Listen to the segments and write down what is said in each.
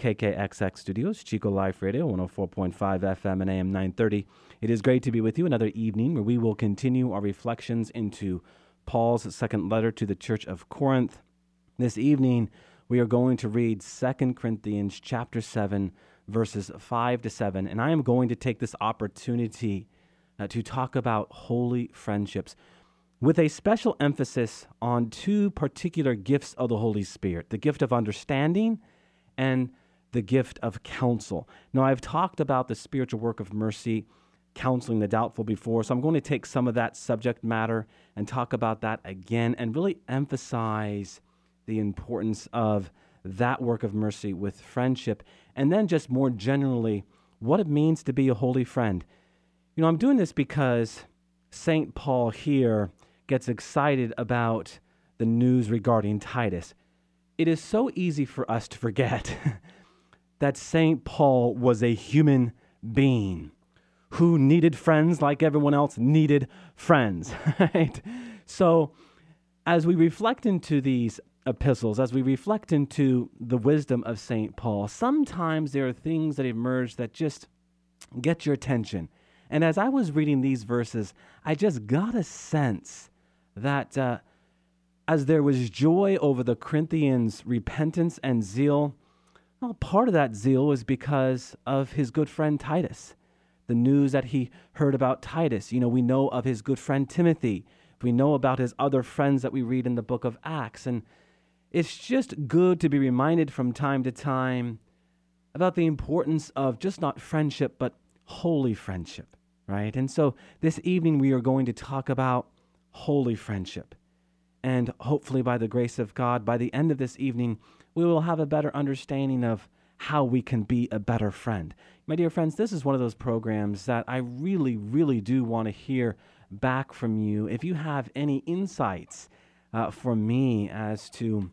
KKXX Studios, Chico Life Radio, 104.5 FM and AM 930. It is great to be with you another evening where we will continue our reflections into Paul's second letter to the Church of Corinth. This evening, we are going to read 2 Corinthians chapter 7, verses 5 to 7, and I am going to take this opportunity uh, to talk about holy friendships with a special emphasis on two particular gifts of the Holy Spirit the gift of understanding and the gift of counsel. Now, I've talked about the spiritual work of mercy, counseling the doubtful before, so I'm going to take some of that subject matter and talk about that again and really emphasize the importance of that work of mercy with friendship, and then just more generally, what it means to be a holy friend. You know, I'm doing this because St. Paul here gets excited about the news regarding Titus. It is so easy for us to forget that St. Paul was a human being who needed friends like everyone else needed friends, right? So, as we reflect into these epistles, as we reflect into the wisdom of St. Paul, sometimes there are things that emerge that just get your attention. And as I was reading these verses, I just got a sense that uh, as there was joy over the Corinthians' repentance and zeal, well, part of that zeal was because of his good friend Titus. The news that he heard about Titus. You know, we know of his good friend Timothy. We know about his other friends that we read in the book of Acts. And it's just good to be reminded from time to time about the importance of just not friendship, but holy friendship, right? And so this evening we are going to talk about holy friendship. And hopefully, by the grace of God, by the end of this evening, we will have a better understanding of how we can be a better friend. My dear friends, this is one of those programs that I really, really do want to hear back from you. If you have any insights uh, for me as to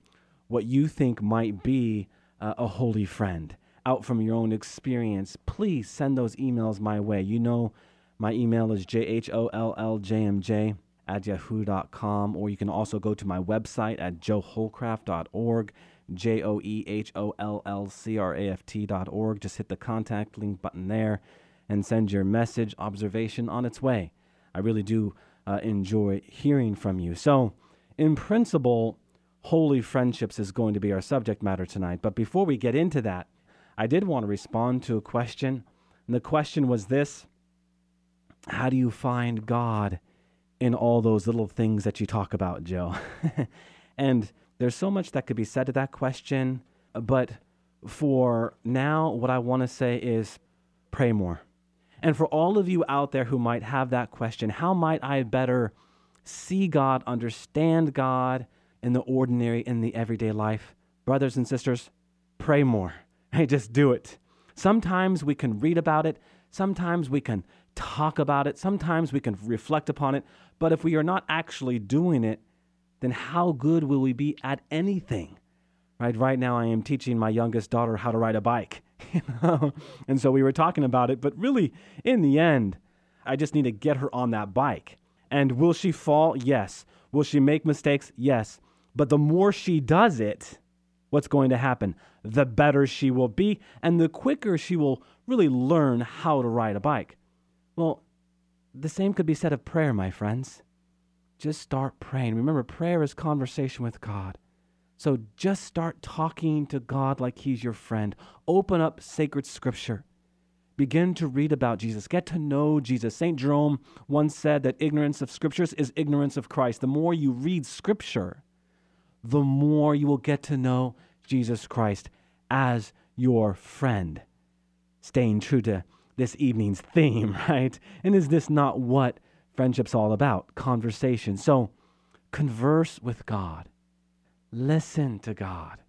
what you think might be uh, a holy friend out from your own experience, please send those emails my way. You know, my email is jholljmj at yahoo.com, or you can also go to my website at joehollcraft.org. J O E H O L L C R A F T dot org. Just hit the contact link button there and send your message, observation on its way. I really do uh, enjoy hearing from you. So, in principle, holy friendships is going to be our subject matter tonight. But before we get into that, I did want to respond to a question. And the question was this How do you find God in all those little things that you talk about, Joe? and there's so much that could be said to that question, but for now, what I want to say is pray more. And for all of you out there who might have that question, how might I better see God, understand God in the ordinary, in the everyday life? Brothers and sisters, pray more. Hey, just do it. Sometimes we can read about it, sometimes we can talk about it, sometimes we can reflect upon it, but if we are not actually doing it, then how good will we be at anything? Right, right now I am teaching my youngest daughter how to ride a bike. You know? And so we were talking about it, but really in the end, I just need to get her on that bike. And will she fall? Yes. Will she make mistakes? Yes. But the more she does it, what's going to happen? The better she will be, and the quicker she will really learn how to ride a bike. Well, the same could be said of prayer, my friends just start praying. Remember, prayer is conversation with God. So just start talking to God like He's your friend. Open up sacred scripture. Begin to read about Jesus. Get to know Jesus. St. Jerome once said that ignorance of scriptures is ignorance of Christ. The more you read scripture, the more you will get to know Jesus Christ as your friend. Staying true to this evening's theme, right? And is this not what friendship's all about conversation. So converse with God, listen to God.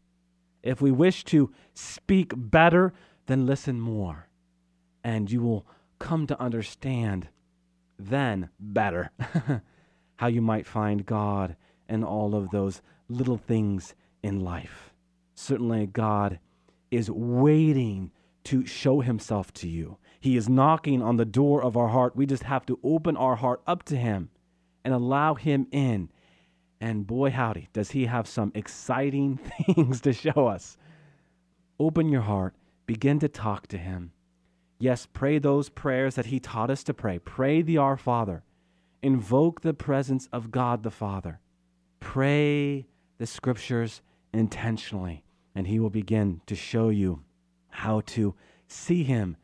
If we wish to speak better, then listen more. And you will come to understand then better how you might find God in all of those little things in life. Certainly, God is waiting to show himself to you. He is knocking on the door of our heart. We just have to open our heart up to him and allow him in. And boy, howdy, does he have some exciting things to show us. Open your heart, begin to talk to him. Yes, pray those prayers that he taught us to pray. Pray the Our Father. Invoke the presence of God the Father. Pray the scriptures intentionally, and he will begin to show you how to see him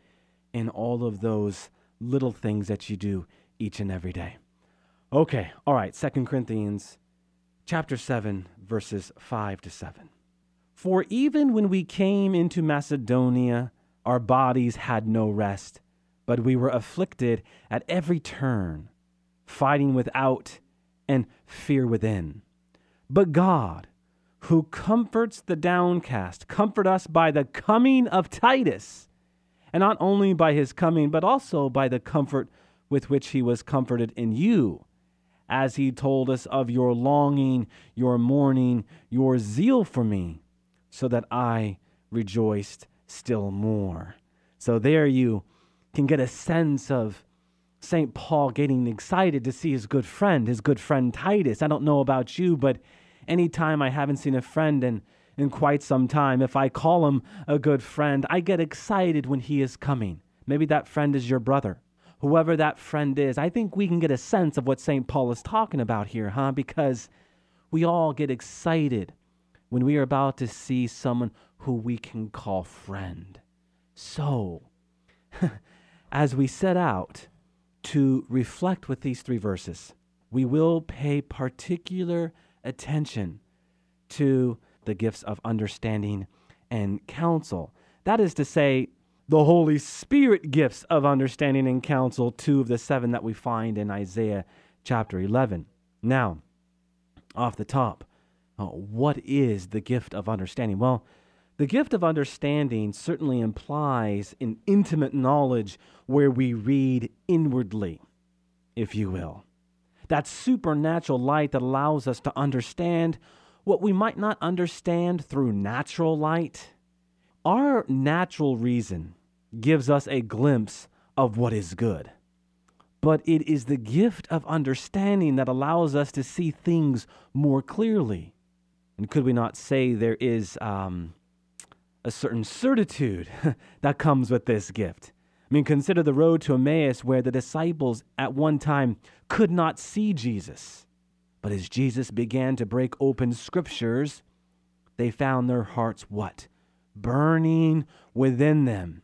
in all of those little things that you do each and every day. Okay, all right, Second Corinthians chapter 7 verses 5 to 7. For even when we came into Macedonia, our bodies had no rest, but we were afflicted at every turn, fighting without and fear within. But God, who comforts the downcast, comfort us by the coming of Titus, and not only by his coming, but also by the comfort with which he was comforted in you, as he told us of your longing, your mourning, your zeal for me, so that I rejoiced still more. So there you can get a sense of St. Paul getting excited to see his good friend, his good friend Titus. I don't know about you, but anytime I haven't seen a friend in, in quite some time, if I call him a good friend, I get excited when he is coming. Maybe that friend is your brother. Whoever that friend is, I think we can get a sense of what St. Paul is talking about here, huh? Because we all get excited when we are about to see someone who we can call friend. So, as we set out to reflect with these three verses, we will pay particular attention to the gifts of understanding and counsel. That is to say, the Holy Spirit gifts of understanding and counsel, two of the seven that we find in Isaiah chapter 11. Now, off the top, uh, what is the gift of understanding? Well, the gift of understanding certainly implies an intimate knowledge where we read inwardly, if you will. That supernatural light that allows us to understand what we might not understand through natural light. Our natural reason gives us a glimpse of what is good. But it is the gift of understanding that allows us to see things more clearly. And could we not say there is um, a certain certitude that comes with this gift. I mean, consider the road to Emmaus where the disciples at one time could not see Jesus. But as Jesus began to break open scriptures, they found their hearts what? Burning within them.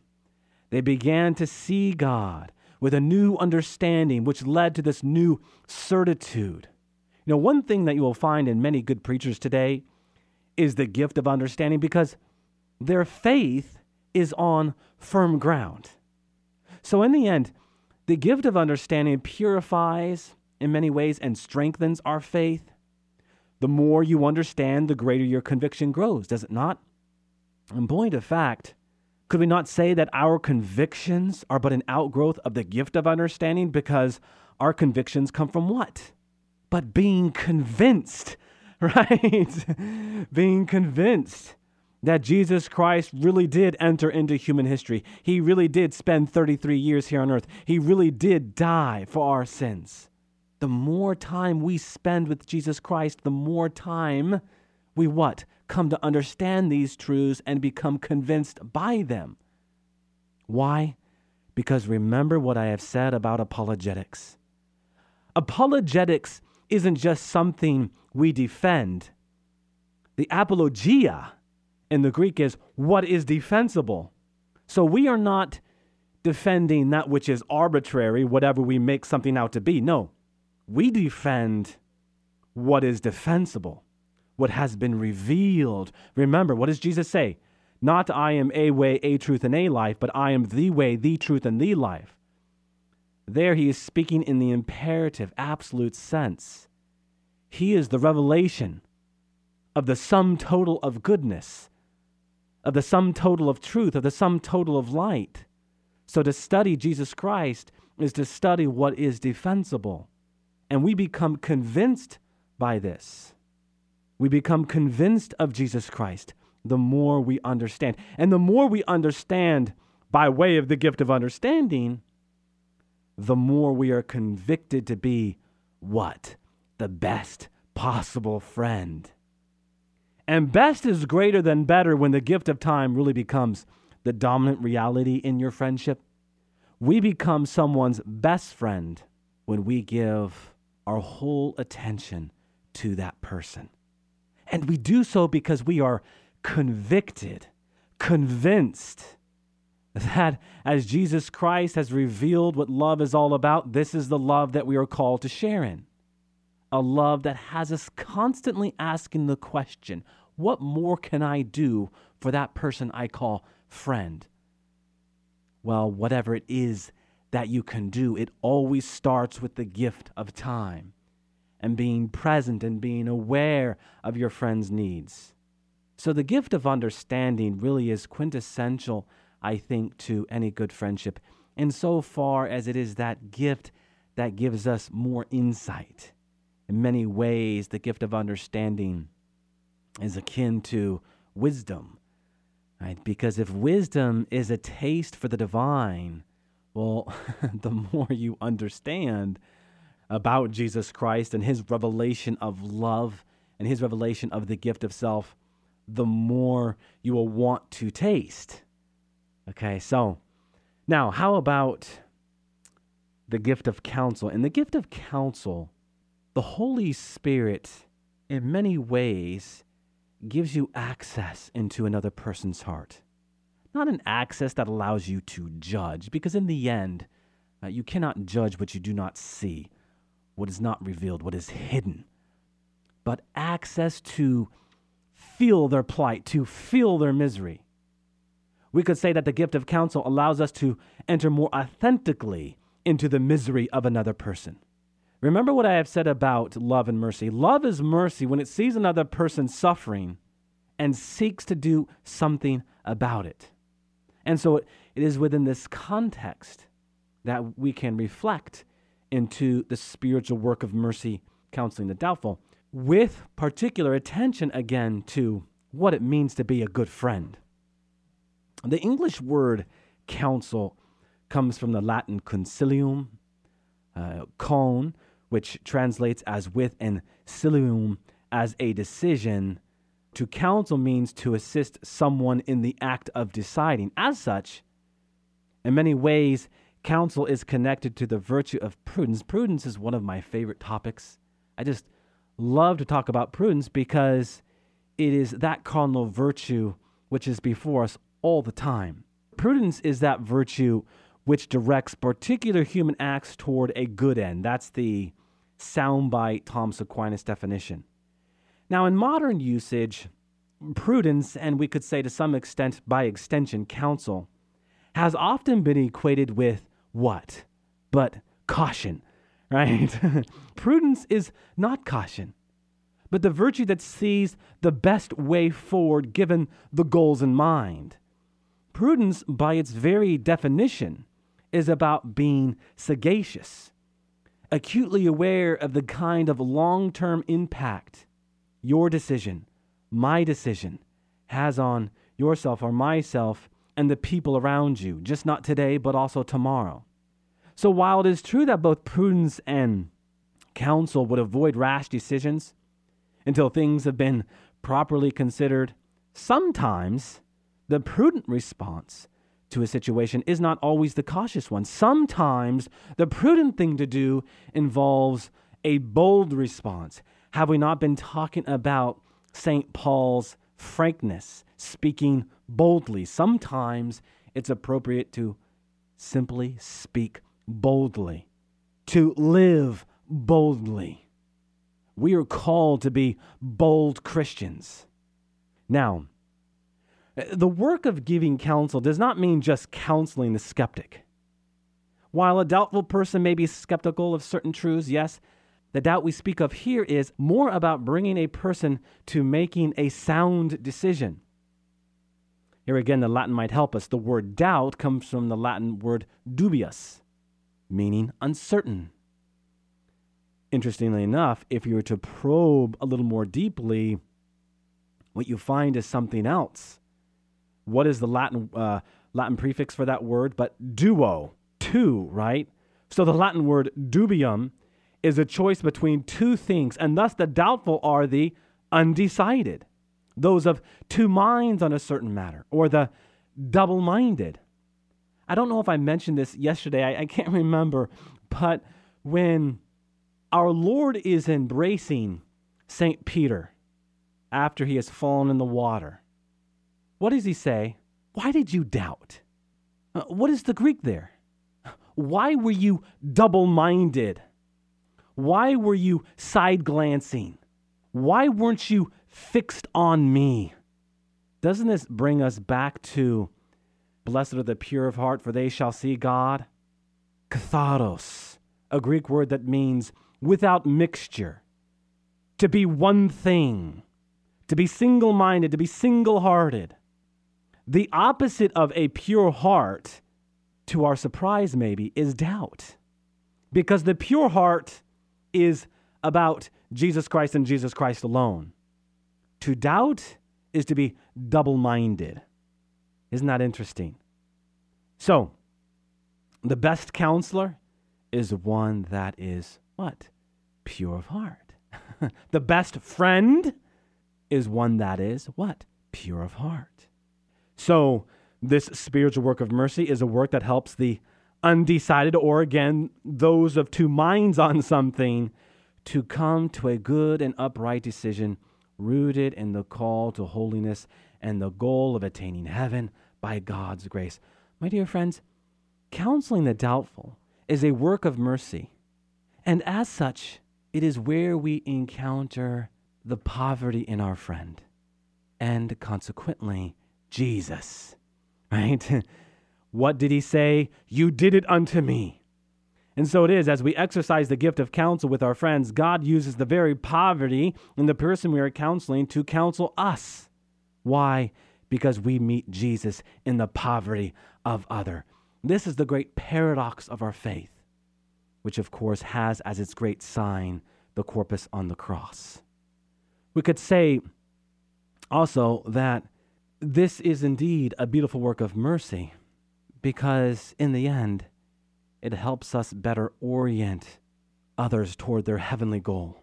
They began to see God with a new understanding, which led to this new certitude. You know, one thing that you will find in many good preachers today is the gift of understanding because their faith is on firm ground. So, in the end, the gift of understanding purifies in many ways and strengthens our faith. The more you understand, the greater your conviction grows, does it not? In point of fact, could we not say that our convictions are but an outgrowth of the gift of understanding because our convictions come from what? But being convinced, right? being convinced that Jesus Christ really did enter into human history. He really did spend 33 years here on earth. He really did die for our sins. The more time we spend with Jesus Christ, the more time we what? Come to understand these truths and become convinced by them. Why? Because remember what I have said about apologetics. Apologetics isn't just something we defend. The apologia in the Greek is what is defensible. So we are not defending that which is arbitrary, whatever we make something out to be. No, we defend what is defensible, what has been revealed. Remember, what does Jesus say? Not I am a way, a truth, and a life, but I am the way, the truth, and the life. There he is speaking in the imperative, absolute sense. He is the revelation of the sum total of goodness of the sum total of truth, of the sum total of light. So to study Jesus Christ is to study what is defensible. And we become convinced by this. We become convinced of Jesus Christ the more we understand. And the more we understand by way of the gift of understanding, the more we are convicted to be what? The best possible friend. And best is greater than better when the gift of time really becomes the dominant reality in your friendship. We become someone's best friend when we give our whole attention to that person. And we do so because we are convicted, convinced that as Jesus Christ has revealed what love is all about, this is the love that we are called to share in. A love that has us constantly asking the question, what more can I do for that person I call friend? Well, whatever it is that you can do, it always starts with the gift of time and being present and being aware of your friend's needs. So, the gift of understanding really is quintessential, I think, to any good friendship, insofar as it is that gift that gives us more insight. In many ways, the gift of understanding is akin to wisdom, right? Because if wisdom is a taste for the divine, well, the more you understand about Jesus Christ and his revelation of love and his revelation of the gift of self, the more you will want to taste. Okay, so now how about the gift of counsel? In the gift of counsel, the Holy Spirit, in many ways, gives you access into another person's heart. Not an access that allows you to judge, because in the end, uh, you cannot judge what you do not see, what is not revealed, what is hidden. But access to feel their plight, to feel their misery. We could say that the gift of counsel allows us to enter more authentically into the misery of another person. Remember what I have said about love and mercy. Love is mercy when it sees another person suffering and seeks to do something about it. And so it is within this context that we can reflect into the spiritual work of mercy counseling the doubtful with particular attention again to what it means to be a good friend. The English word counsel comes from the Latin consilium, uh, con, which translates as with, and cilium as a decision. To counsel means to assist someone in the act of deciding. As such, in many ways, counsel is connected to the virtue of prudence. Prudence is one of my favorite topics. I just love to talk about prudence because it is that cardinal virtue which is before us all the time. Prudence is that virtue which directs particular human acts toward a good end. That's the soundbite Thomas Aquinas definition. Now, in modern usage, prudence, and we could say to some extent by extension, counsel, has often been equated with what? But caution, right? Prudence is not caution, but the virtue that sees the best way forward given the goals in mind. Prudence, by its very definition, is about being sagacious, acutely aware of the kind of long term impact your decision, my decision, has on yourself or myself and the people around you, just not today, but also tomorrow. So while it is true that both prudence and counsel would avoid rash decisions until things have been properly considered, sometimes the prudent response to a situation is not always the cautious one. Sometimes the prudent thing to do involves a bold response. Have we not been talking about St. Paul's frankness, speaking boldly? Sometimes it's appropriate to simply speak boldly, to live boldly. We are called to be bold Christians. Now, the work of giving counsel does not mean just counseling the skeptic. While a doubtful person may be skeptical of certain truths, yes, the doubt we speak of here is more about bringing a person to making a sound decision. Here again, the Latin might help us. The word doubt comes from the Latin word dubius, meaning uncertain. Interestingly enough, if you were to probe a little more deeply, what you find is something else. What is the Latin uh, Latin prefix for that word? But duo, two, right? So the Latin word dubium is a choice between two things, and thus the doubtful are the undecided, those of two minds on a certain matter, or the double minded. I don't know if I mentioned this yesterday, I, I can't remember, but when our Lord is embracing St. Peter after he has fallen in the water. What does he say? Why did you doubt? Uh, what is the Greek there? Why were you double minded? Why were you side glancing? Why weren't you fixed on me? Doesn't this bring us back to blessed are the pure of heart, for they shall see God? Katharos, a Greek word that means without mixture, to be one thing, to be single minded, to be single hearted. The opposite of a pure heart, to our surprise maybe, is doubt. Because the pure heart is about Jesus Christ and Jesus Christ alone. To doubt is to be double minded. Isn't that interesting? So, the best counselor is one that is what? Pure of heart. the best friend is one that is what? Pure of heart. So, this spiritual work of mercy is a work that helps the undecided, or again, those of two minds on something, to come to a good and upright decision rooted in the call to holiness and the goal of attaining heaven by God's grace. My dear friends, counseling the doubtful is a work of mercy and as such, it is where we encounter the poverty in our friend and consequently Jesus. Right? What did he say? You did it unto me. And so it is, as we exercise the gift of counsel with our friends, God uses the very poverty in the person we are counseling to counsel us. Why? Because we meet Jesus in the poverty of other. This is the great paradox of our faith which of course has as its great sign the corpus on the cross. We could say also that this is indeed a beautiful work of mercy because in the end, it helps us better orient others toward their heavenly goal.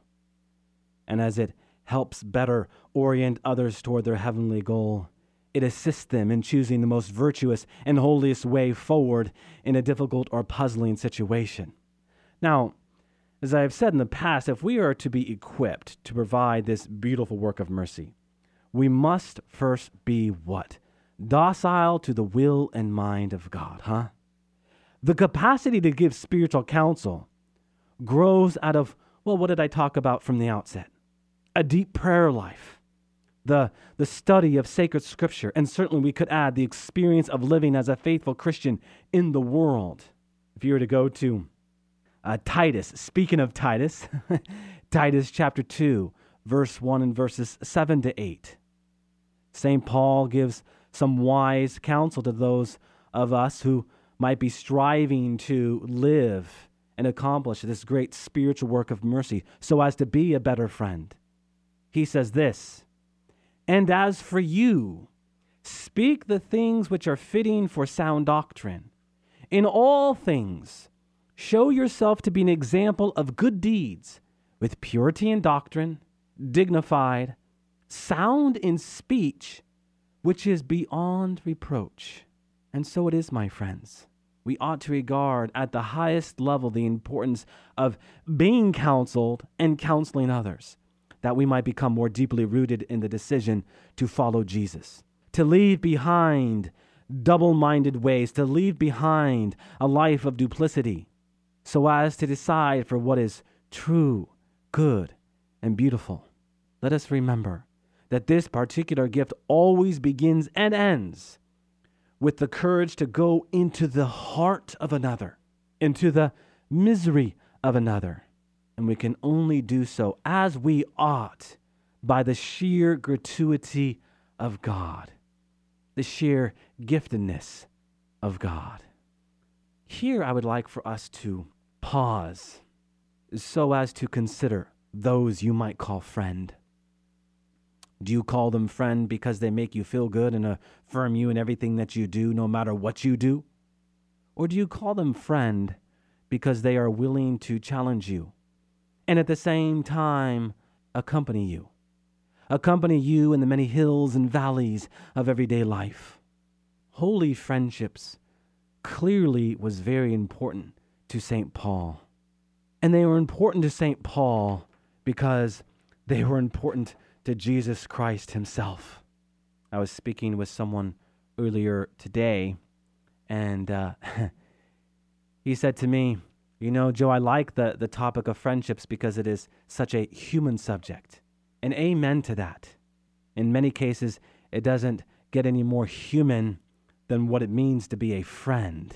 And as it helps better orient others toward their heavenly goal, it assists them in choosing the most virtuous and holiest way forward in a difficult or puzzling situation. Now, as I have said in the past, if we are to be equipped to provide this beautiful work of mercy, we must first be what? Docile to the will and mind of God, huh? The capacity to give spiritual counsel grows out of, well, what did I talk about from the outset? A deep prayer life, the, the study of sacred scripture, and certainly we could add the experience of living as a faithful Christian in the world. If you were to go to uh, Titus, speaking of Titus, Titus chapter 2, verse 1 and verses 7 to 8. St. Paul gives some wise counsel to those of us who might be striving to live and accomplish this great spiritual work of mercy so as to be a better friend. He says this And as for you, speak the things which are fitting for sound doctrine. In all things, Show yourself to be an example of good deeds with purity in doctrine, dignified, sound in speech, which is beyond reproach. And so it is, my friends. We ought to regard at the highest level the importance of being counseled and counseling others, that we might become more deeply rooted in the decision to follow Jesus, to leave behind double minded ways, to leave behind a life of duplicity, so as to decide for what is true, good, and beautiful. Let us remember that this particular gift always begins and ends with the courage to go into the heart of another, into the misery of another. And we can only do so as we ought by the sheer gratuity of God. the sheer giftedness of God. Here, I would like for us to pause so as to consider those you might call friend. Do you call them friend because they make you feel good and affirm you in everything that you do, no matter what you do? Or do you call them friend because they are willing to challenge you and at the same time accompany you? Accompany you in the many hills and valleys of everyday life. Holy friendships clearly was very important to St. Paul. And they were important to St. Paul because they were important to Jesus Christ himself. I was speaking with someone earlier today, and uh, he said to me, You know, Joe, I like the, the topic of friendships because it is such a human subject. And amen to that. In many cases, it doesn't get any more human than what it means to be a friend,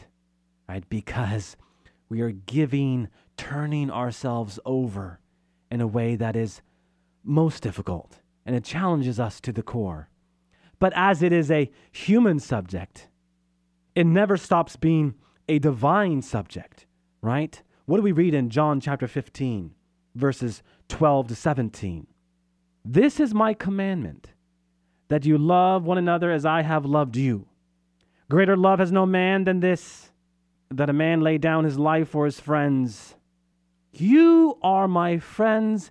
right? Because we are giving, turning ourselves over in a way that is most difficult and it challenges us to the core. But as it is a human subject, it never stops being a divine subject, right? What do we read in John chapter 15, verses 12 to 17? This is my commandment that you love one another as I have loved you. Greater love has no man than this, that a man lay down his life for his friends. You are my friends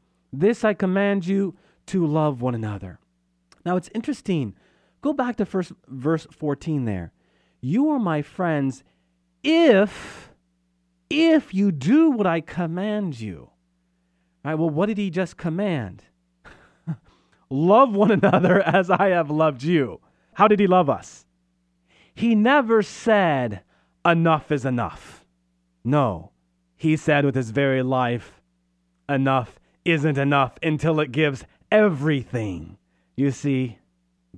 This I command you to love one another. Now it's interesting. Go back to first verse 14 there. You are my friends if if you do what I command you. All right, well, what did he just command? love one another as I have loved you. How did he love us? He never said, enough is enough. No, he said with his very life, enough isn't enough until it gives everything. You see,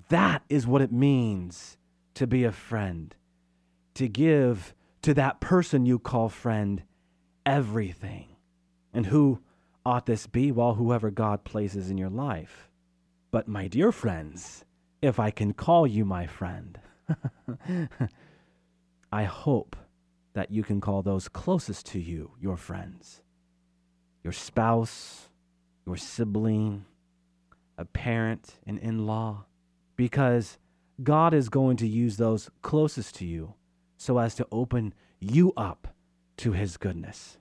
that is what it means to be a friend, to give to that person you call friend everything. And who ought this be? Well, whoever God places in your life. But, my dear friends, if I can call you my friend, I hope that you can call those closest to you your friends. Your spouse, your sibling, a parent, an in law, because God is going to use those closest to you so as to open you up to his goodness.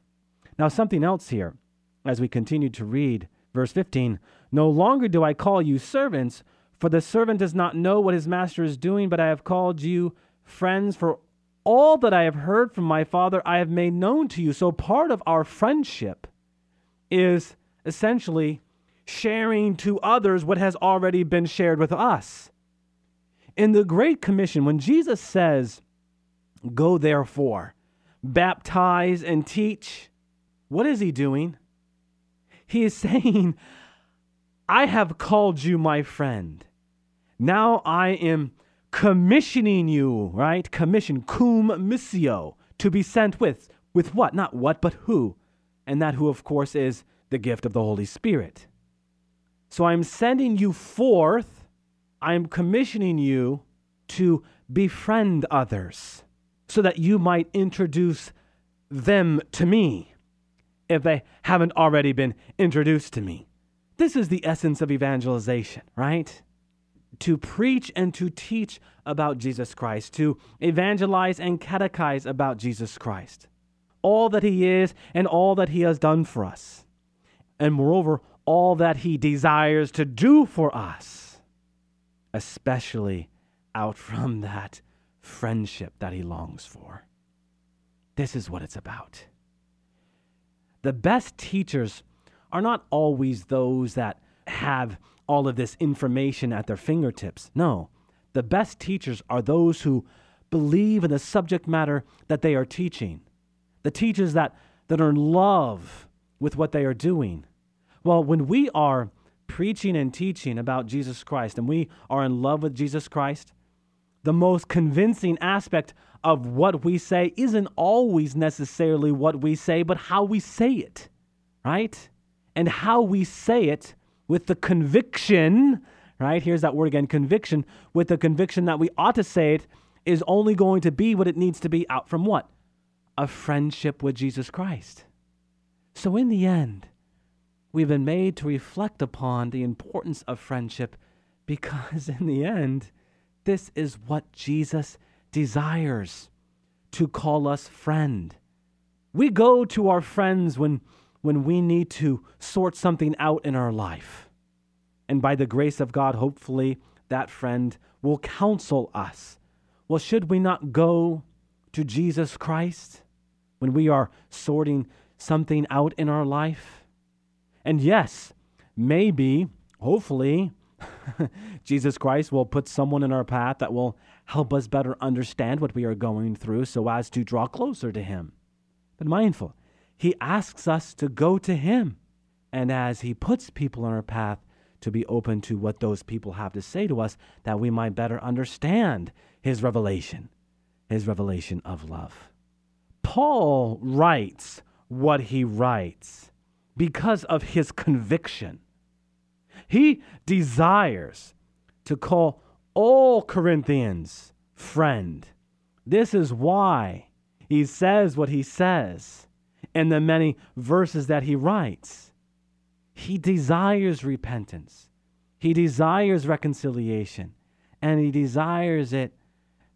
Now, something else here, as we continue to read verse 15 No longer do I call you servants, for the servant does not know what his master is doing, but I have called you friends, for all that I have heard from my Father I have made known to you. So, part of our friendship is essentially sharing to others what has already been shared with us. In the Great Commission, when Jesus says, Go therefore, baptize and teach, what is he doing? He is saying, I have called you my friend. Now I am commissioning you, right? Commission, cum missio, to be sent with. With what? Not what, but who. And that who, of course, is the gift of the Holy Spirit. So I'm sending you forth, I'm commissioning you to befriend others so that you might introduce them to me if they haven't already been introduced to me. This is the essence of evangelization, right? To preach and to teach about Jesus Christ, to evangelize and catechize about Jesus Christ, all that He is and all that He has done for us and moreover, all that He desires to do for us, especially out from that friendship that He longs for. This is what it's about. The best teachers are not always those that have all of this information at their fingertips. No, The best teachers are those who believe in the subject matter that they are teaching, the teachers that, that are in love with what they are doing. Well, when we are preaching and teaching about Jesus Christ and we are in love with Jesus Christ, the most convincing aspect of what we say isn't always necessarily what we say, but how we say it, right? And how we say it with the conviction, right? Here's that word again conviction, with the conviction that we ought to say it is only going to be what it needs to be out from what? A friendship with Jesus Christ. So, in the end, we've been made to reflect upon the importance of friendship because, in the end, this is what Jesus desires to call us friend. We go to our friends when, when we need to sort something out in our life. And by the grace of God, hopefully, that friend will counsel us well, should we not go to Jesus Christ when we are sorting something out in our life? And yes, maybe, hopefully, Jesus Christ will put someone in our path that will help us better understand what we are going through so as to draw closer to Him. But mindful, He asks us to go to Him. And as He puts people in our path, to be open to what those people have to say to us that we might better understand his revelation, his revelation of love. Paul writes what he writes because of his conviction. He desires to call all Corinthians friend. This is why he says what he says in the many verses that he writes. He desires repentance. He desires reconciliation. And he desires it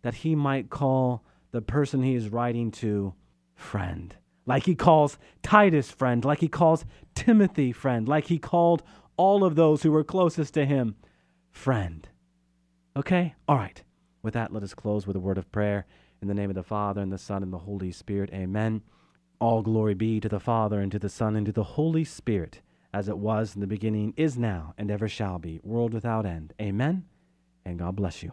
that he might call the person he is writing to friend. Like he calls Titus friend, like he calls Timothy friend, like he called all of those who were closest to him friend. Okay? All right. With that, let us close with a word of prayer. In the name of the Father, and the Son, and the Holy Spirit. Amen. All glory be to the Father, and to the Son, and to the Holy Spirit as it was in the beginning, is now, and ever shall be, world without end. Amen. And God bless you.